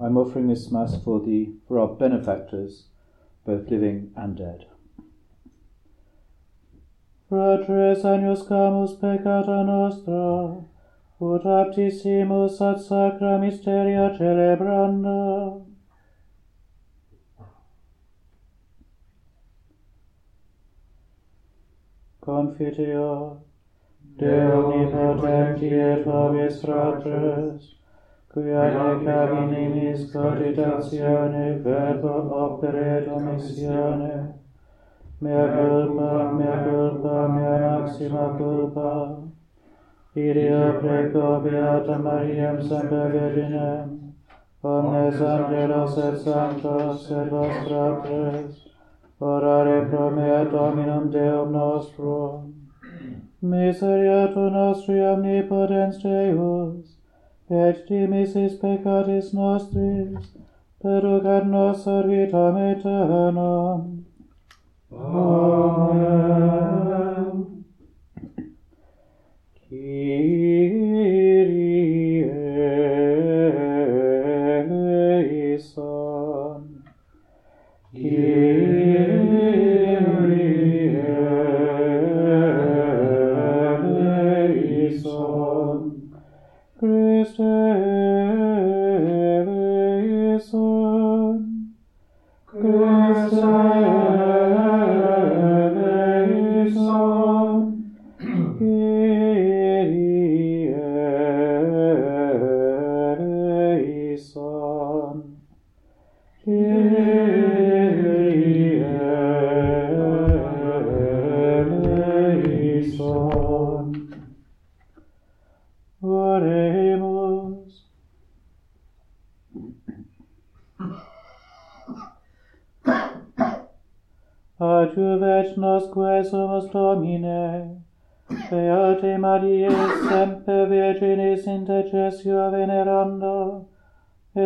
I'm offering this Mass for the for our benefactors, both living and dead. Fratres agnus camus peccata nostra, ut aptissimus ad sacra mysteria celebranda. Confitio, De omnipotenti et vobis fratres, quia nec ab inimis cogitatione verbo opere domitione, mea culpa, mea culpa, mea maxima culpa. Iria preco Beata Mariam semper Virginem, omnes angelos et santos et vos fratres, orare pro mea Dominum Deum nostrum. Miseriato nostri omnipotens Deus, et dimisis peccatis nostris, perucat nos ad vitam aeternam. Amen. Kyrie eleison. Kyrie eleison. Christe eleison. Christe eleison.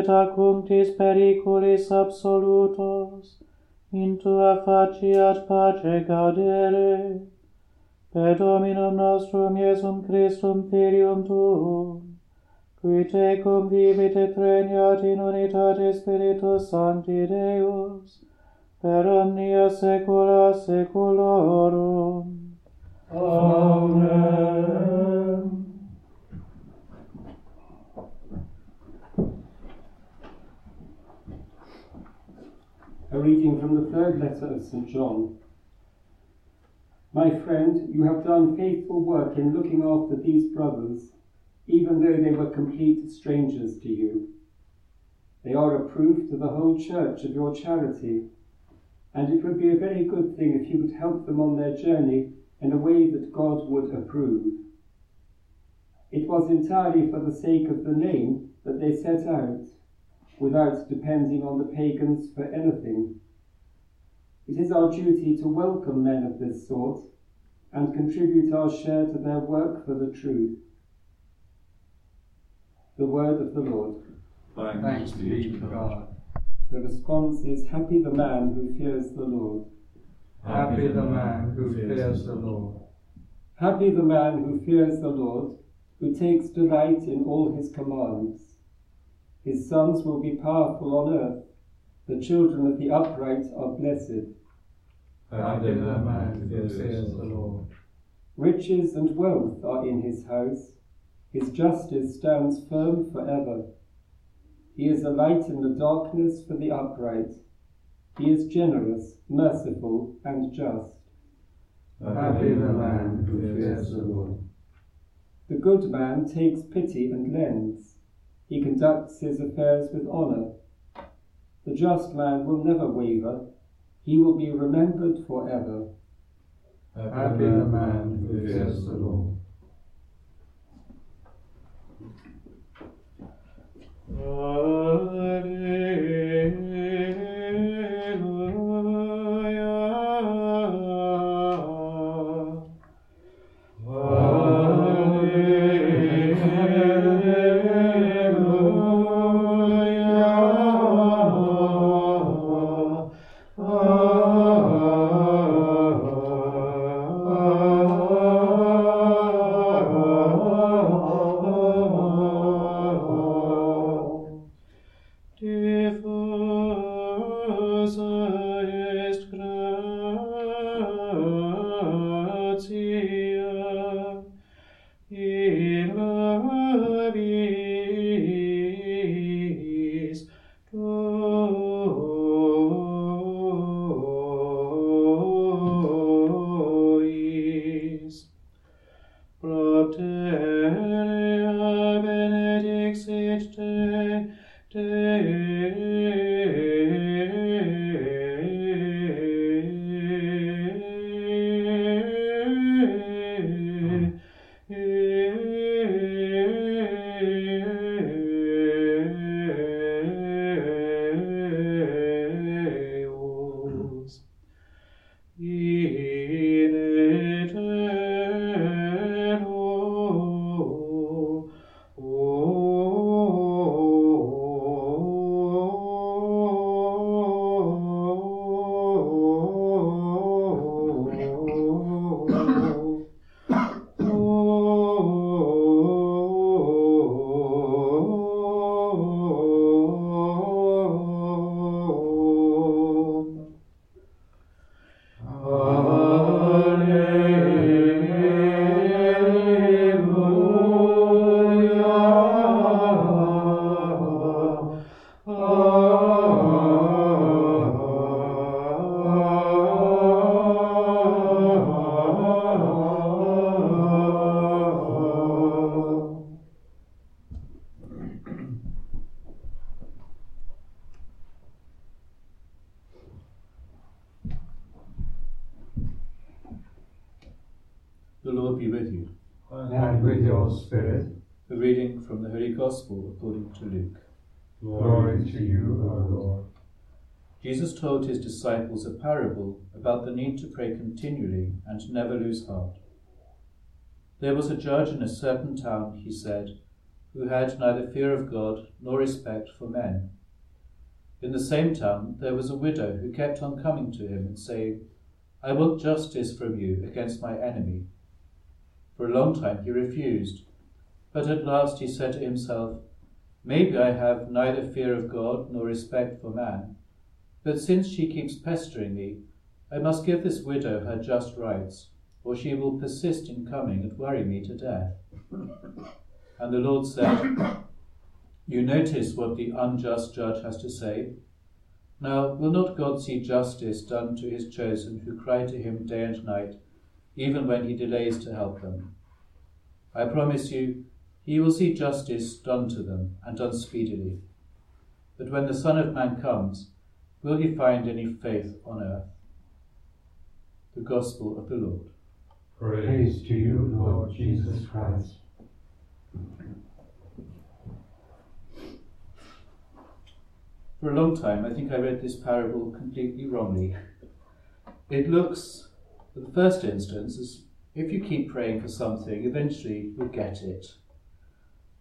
et cum periculis absolutos, in tua faciat pace gaudere, per Dominum nostrum Iesum Christum Filium Tuum, qui te convivit et regnat in unitate Spiritus Sancti Deus, per omnia saecula saeculorum. Amen. A reading from the third letter of St. John. My friend, you have done faithful work in looking after these brothers, even though they were complete strangers to you. They are a proof to the whole church of your charity, and it would be a very good thing if you would help them on their journey in a way that God would approve. It was entirely for the sake of the name that they set out, without depending on the pagans for anything. It is our duty to welcome men of this sort and contribute our share to their work for the truth. The word of the Lord. Thanks be to God. The response is Happy the man who fears the Lord. Happy the man who fears the Lord. Happy the man who fears the Lord, who takes delight in all his commands. His sons will be powerful on earth. The children of the upright are blessed. Happy the man who fears the Lord. Riches and wealth are in his house. His justice stands firm forever. He is a light in the darkness for the upright. He is generous, merciful, and just. Happy the man who fears the Lord. The good man takes pity and lends. He conducts his affairs with honour. The just man will never waver. He will be remembered forever. Happy the man who fears the Lord. Diffusa And with your spirit, A reading from the Holy Gospel according to Luke. glory to you, O Lord. Jesus told his disciples a parable about the need to pray continually and never lose heart. There was a judge in a certain town, he said, who had neither fear of God nor respect for men. In the same town there was a widow who kept on coming to him and saying, I want justice from you against my enemy. For a long time he refused, but at last he said to himself, Maybe I have neither fear of God nor respect for man. But since she keeps pestering me, I must give this widow her just rights, or she will persist in coming and worry me to death. And the Lord said, You notice what the unjust judge has to say? Now, will not God see justice done to his chosen who cry to him day and night, even when he delays to help them? I promise you, he will see justice done to them, and done speedily. But when the Son of Man comes, will he find any faith on earth? The Gospel of the Lord. Praise to you, Lord Jesus Christ. For a long time, I think I read this parable completely wrongly. It looks, at the first instance, is if you keep praying for something, eventually you'll get it.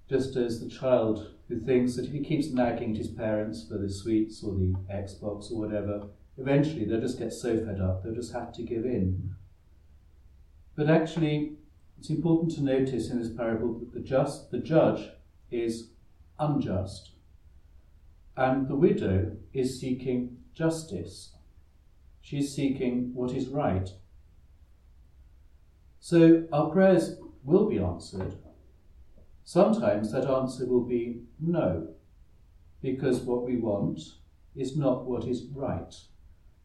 Just as the child who thinks that if he keeps nagging his parents for the sweets or the Xbox or whatever, eventually they'll just get so fed up they'll just have to give in. But actually, it's important to notice in this parable that the just the judge is unjust. And the widow is seeking justice. She's seeking what is right. So our prayers will be answered. Sometimes that answer will be no, because what we want is not what is right,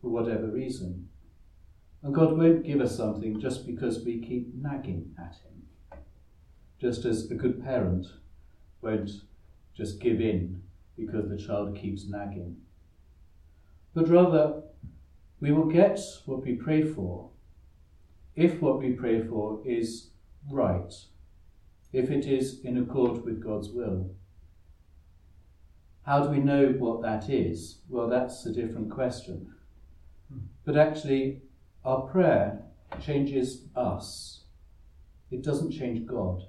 for whatever reason. And God won't give us something just because we keep nagging at Him. Just as a good parent won't just give in because the child keeps nagging. But rather, we will get what we pray for if what we pray for is right, if it is in accord with God's will. How do we know what that is? Well, that's a different question. But actually, our prayer changes us, it doesn't change God.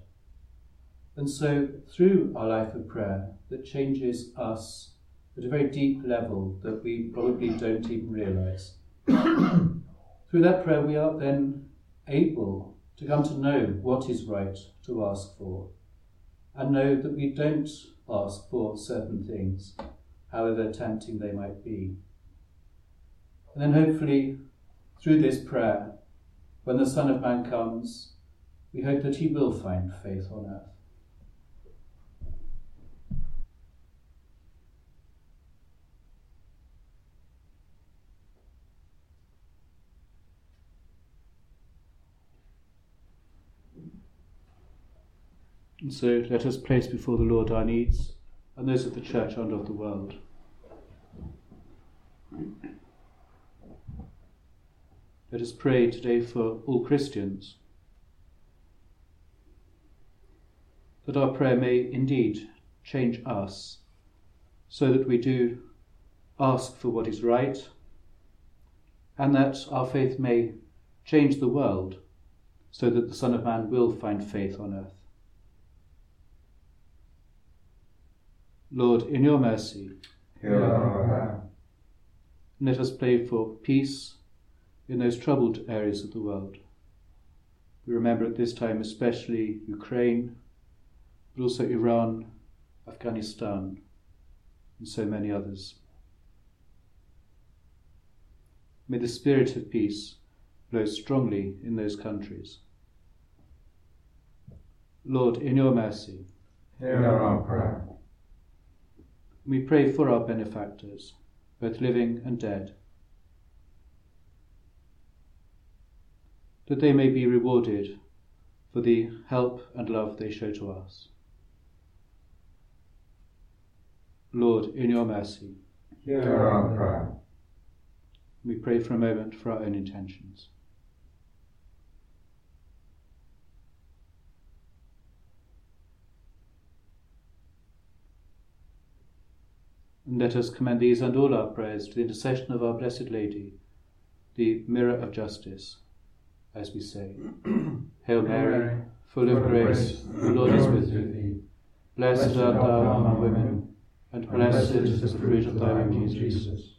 And so, through our life of prayer, that changes us at a very deep level that we probably don't even realize. through that prayer, we are then able to come to know what is right to ask for and know that we don't ask for certain things, however tempting they might be. And then hopefully, through this prayer, when the Son of Man comes, we hope that he will find faith on earth. And so let us place before the Lord our needs and those of the church and of the world. Let us pray today for all Christians, that our prayer may indeed change us, so that we do ask for what is right, and that our faith may change the world, so that the Son of Man will find faith on earth. Lord, in your mercy, hear our prayer. Let us pray for peace in those troubled areas of the world. We remember at this time especially Ukraine, but also Iran, Afghanistan, and so many others. May the spirit of peace blow strongly in those countries. Lord, in your mercy, hear our prayer. We pray for our benefactors, both living and dead, that they may be rewarded for the help and love they show to us. Lord, in your mercy, hear our prayer. We pray for a moment for our own intentions. And let us commend these and all our prayers to the intercession of our Blessed Lady, the mirror of justice, as we say, Hail Mary, full of grace, the Lord is with thee. Blessed art thou among women, and blessed is the fruit of thy womb, Jesus.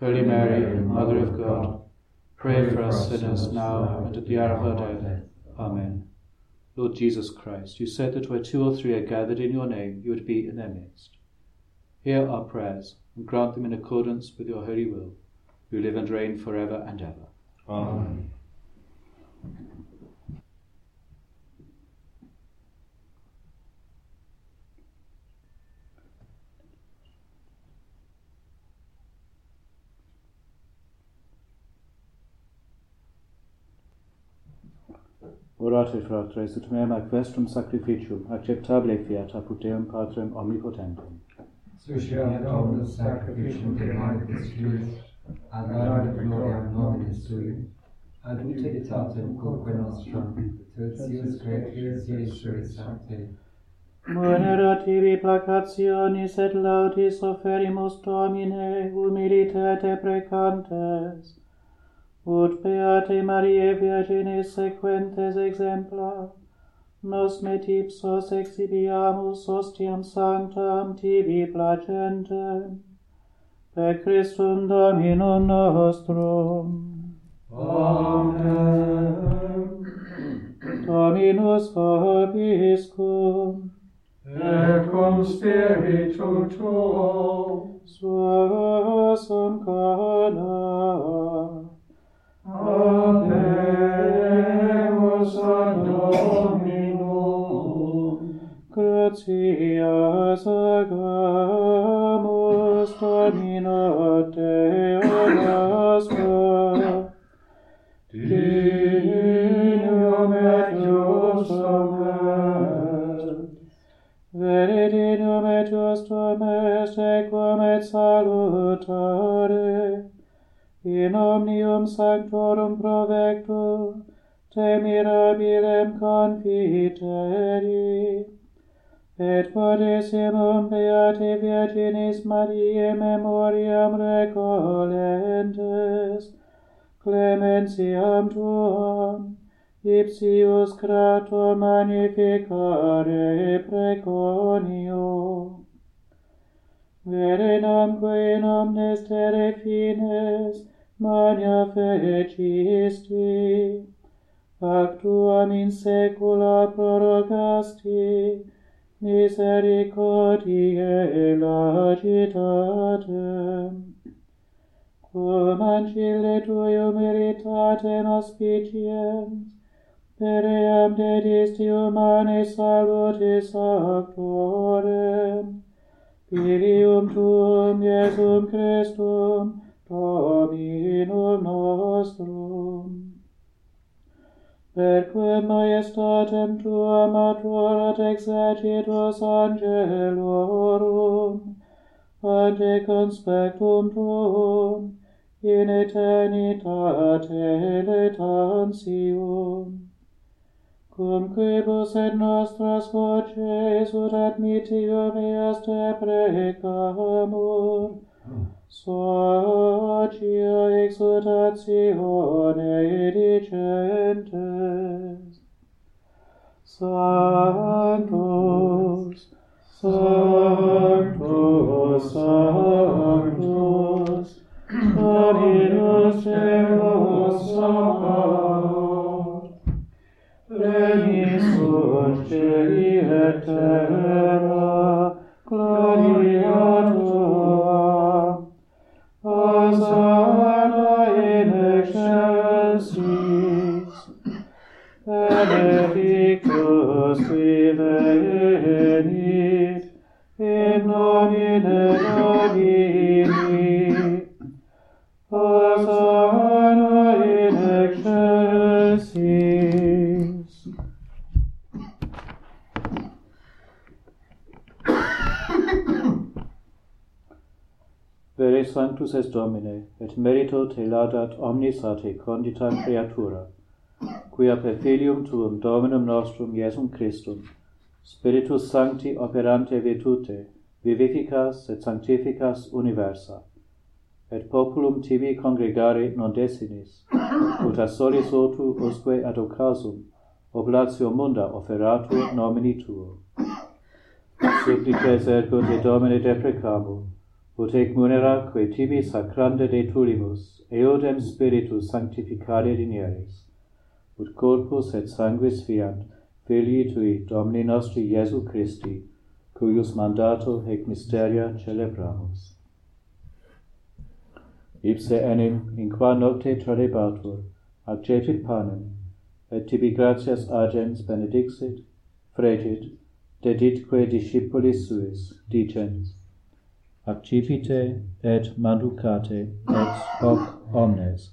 Holy Mary, Mother of God, pray for us sinners now and at the hour of our death. Amen. Lord Jesus Christ, you said that where two or three are gathered in your name, you would be in their midst. Hear our prayers and grant them in accordance with your holy will, who live and reign forever and ever. Amen. Orate, fratres, ut meam ac vestrum sacrificium acceptable fiat apud Deum Patrem omnipotentem. Susciat Dominus sacrificium de magis tuis, ad ad gloriam nominis tui, ad utilitatem quoque nostrum, tertius gratius Iesui Sancte. Monera tibi placationis et laudis offerimus Domine, humilitate precantes, ut beate Mariae Virginis sequentes exempla, nos met ipsos exhibiamus ostiam sanctam tibi placentem, per Christum Dominum nostrum. Amen. Dominus vobiscum, et cum spiritu tuo, sua sum cana. Amen. Amen. gratias sagamus domino Deo nostro. Dignum et justum est. Veni dignum et justum est, equum et salutare. In omnium sanctorum provectum, te mirabilem confiteri et prodecimum Beati Virginis Mariae memoriam recolentes, clementiam tuam, ipsius crato magnificare preconio. Verenamque in omnes terre fines magna fecisti, actuam in saecula prorogasti, misericordiae lauditatem. Cum ancile tui meritatem auspiciens, per eam dedisti humane salutis actorem, filium tuum Iesum Christum, Dominum nostrum. Per quem maestatem tuam maturat exercitus angelorum, ante conspectum tuum, in eternitate letantium. Cum quibus et nostras voces ut admitium eas te precamur, sacia exultatione dicentes, Sanctus, Sanctus, Sanctus, Dominus Deus Sabaoth, Renis surge et terra, Sanctus est Domine, et merito te laudat omnis a te condita creatura, quia per filium tuum Dominum nostrum Iesum Christum, Spiritus Sancti operante virtute, vivificas et sanctificas universa, et populum tibi congregare non desinis, ut a solis otu usque ad occasum, oblatio munda offeratur nomini tuo. Supplices ergo te Domine deprecamum, ut ec munera quae tibi sacranda deturimus, eodem spiritus sanctificare dinieris, ut corpus et sanguis fiat, Filii tui, Domini nostri Iesu Christi, cuius mandato hec mysteria celebramus. Ipse enim, in qua nocte tradebatur, acceptit panem, et tibi gratias agens benedixit, fregit, deditque discipulis suis, dicens, accipite et manducate ex hoc omnes.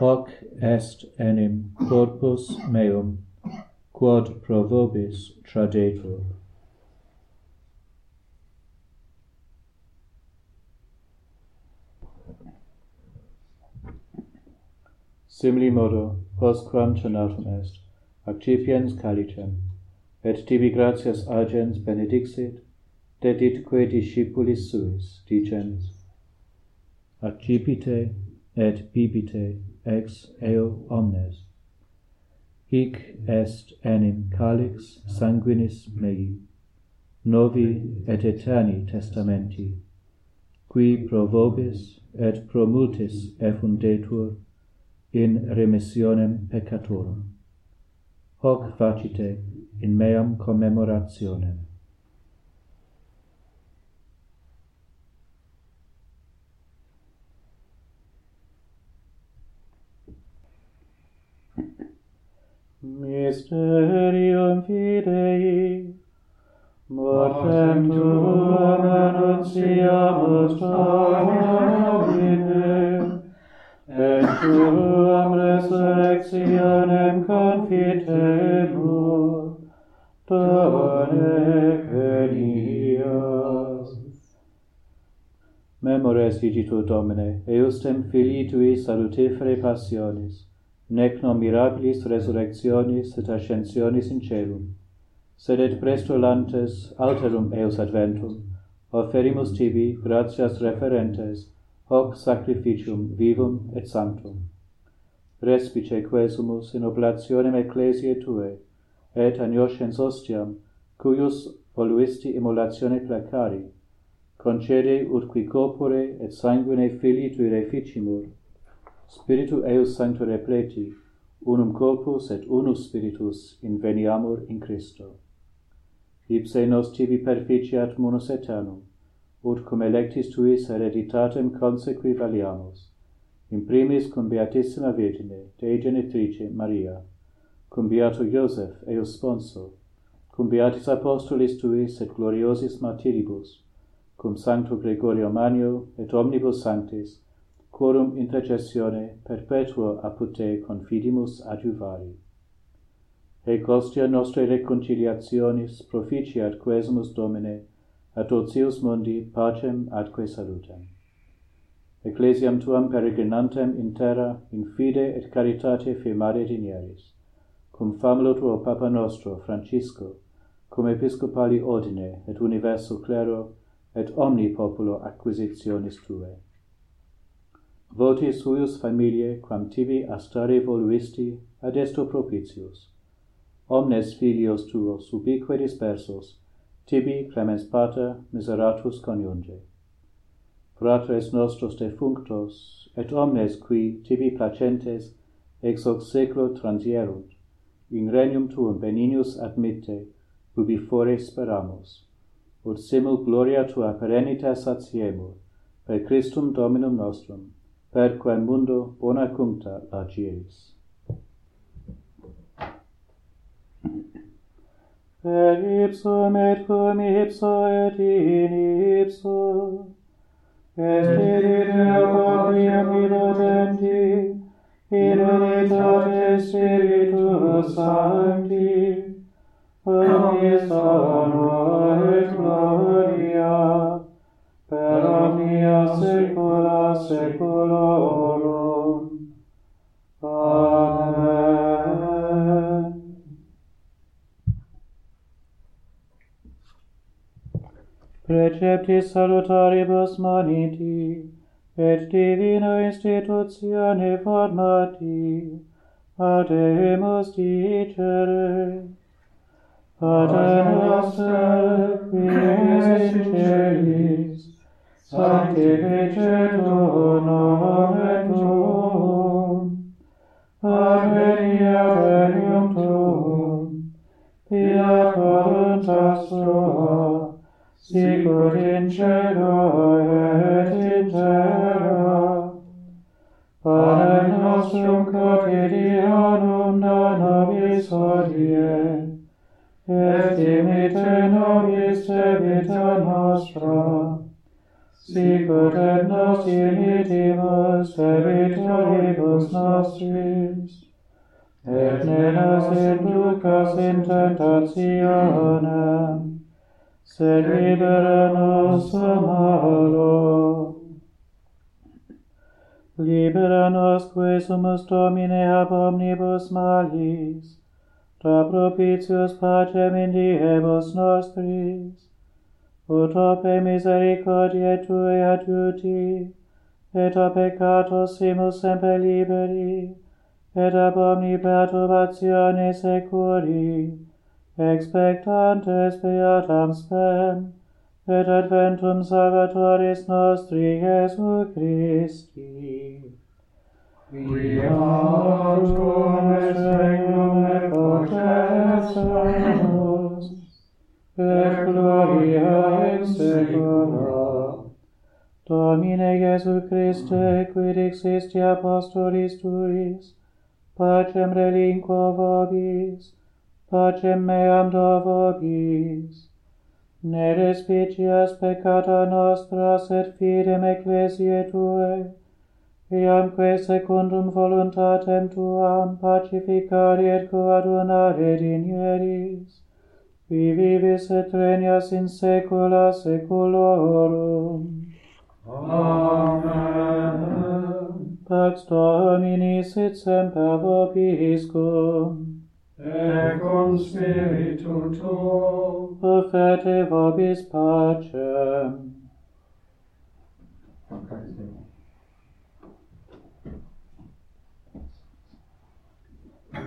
Hoc est enim corpus meum, quod pro vobis tradetur. Similimodo, postquam cenatum est, accipiens calicem, et tibi gratias agens benedixit, deditque discipulis suis, dicens, accipite et bibite ex eo omnes. Hic est enim calix sanguinis mei, novi et eterni testamenti, qui pro vobis et pro multis effundetur in remissionem peccatorum. Hoc facite in meam commemorationem. mysterium fidei, mortem tuum annunciamus domine, et tuam resurrectionem confitemur, Done venias. Memores vigitur Domine, eustem filii tui salutifere passionis, nec non miraculis resurrectionis et ascensionis in celum, sed et presto lantes alterum eos adventum, offerimus tibi gratias referentes, hoc sacrificium vivum et sanctum. Respice quesumus in oblationem ecclesiae tue, et agnoscens ostiam, cuius voluisti immolatione placari, concede ut qui corpore et sanguine filii tui reficimur, Spiritu eius sancto repleti, unum corpus et unus spiritus inveniamur in Christo. Ipse nos tibi perficiat munus aeternum, ut cum electis tuis hereditatem consequi valiamus, in primis cum Beatissima Virgine, Dei Genitrice Maria, cum Beato Iosef, eus sponso, cum Beatis Apostolis tuis et gloriosis martiribus, cum Sancto Gregorio Magno et omnibus sanctis, quorum intercessione perpetuo apud te confidimus adjuvari. Hec ostia nostre reconciliationis proficiat quesumus Domine ad ocius mundi pacem atque salutem. Ecclesiam tuam peregrinantem in terra in fide et caritate firmare dinieris, cum famulo tuo Papa nostro Francisco, cum episcopali ordine et universo clero et omni populo acquisitionis tuae. Voti suius familiae, quam tibi astare voluisti, ad esto propitius. Omnes filios tuos ubique dispersos, tibi clemens pater miseratus coniunge. Fratres nostros defunctos, et omnes qui tibi placentes ex hoc seclo transierunt, in regnum tuum beninius admitte, ubi fore speramus, ut simul gloria tua perenita satiemur, per Christum Dominum nostrum, per quem mundo bona cuncta lacies. Per ipsum et cum ipso et in ipso, et spiritu quotium idotenti, in unitate spiritus sancti, omnis honor et gloria, per omnia secula, seculorum. Amen. Preceptis salutaribus maniti, et divina institutione formati, ad emus dicere. Pater noster, qui es in celis, sanctificetur nomen tuum, advenia regnum tuum, fiat voluntas tua, sicut in cielo et in terra. Panem nostrum quotidianum da nobis hodie, et dimite nobis debita nostra, sicut et nos dimittimus debitoribus nostris, et ne nos inducas in tentationem, sed libera nos a malo. Libera nos, quae sumus Domine ab omnibus malis, da propitius pacem in diebus nostris, ut pe misericordiae Tue adiuti, et a peccatos simus semper liberi, et ab omni perturbatione securi, expectantes beatam spem, et adventum salvatoris nostri Iesu Christi. Qui ad et regnum et potestam et gloria in secula. Domine Iesu Christe, quid existi apostolis tuis, pacem relinquo vobis, pacem meam do vobis. Ne respicias peccata nostra, sed fidem ecclesiae Tuae, iamque secundum voluntatem Tuam pacificari et coadunare dinieris, qui vivis et regnas in saecula saeculorum. Amen. Pax Domini sit semper vobiscum. Et cum spiritu tuo. Profete vobis pacem.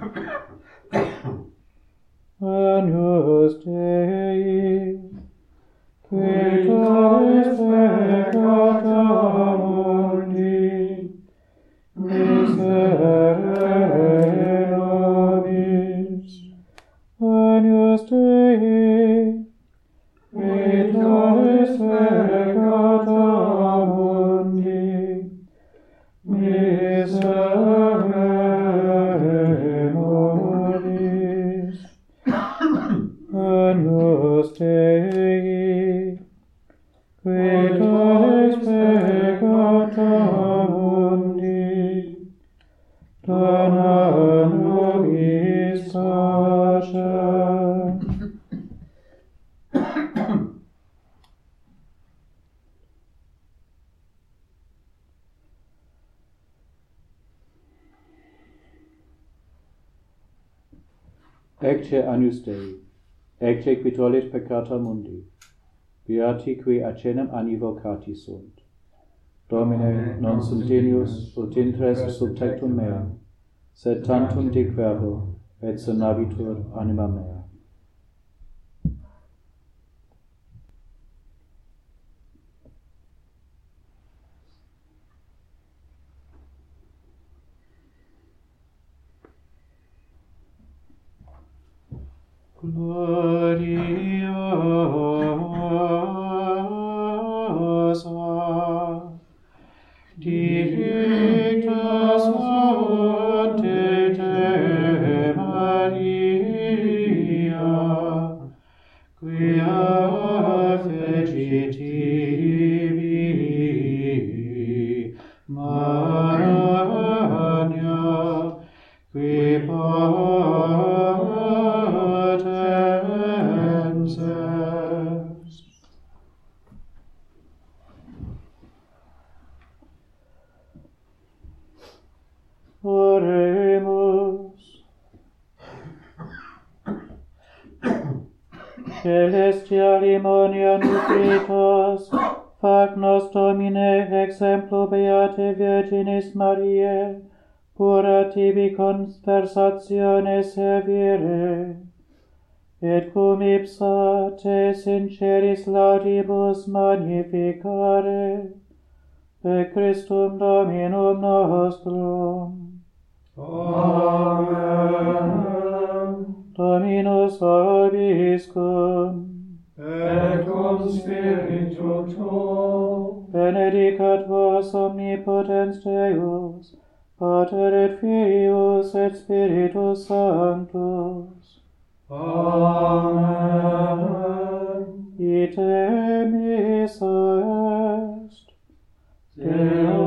Okay. Agnus Dei, qui tollis peccata mundi, miserere nobis. Agnus Dei, vitalis peccata mundi, dona nobis pace. Ecce agnus Dei, ecce quitolis peccata mundi, beati qui acenem anni vocati sunt. Domine, non sunt sentenius, ut intres sub tectum mea, sed tantum dic verbo, et sonabitur anima mea. Gloria Dies Mariae, pura tibi conversatione servire, et cum ipsa te sinceris laudibus magnificare, per Christum Dominum nostrum. Amen. Dominus vobiscum. Et cum spiritu tuo benedicat vos omnipotens Deus, Pater et Filius et Spiritus Sanctus. Amen. Ite missa est. Deus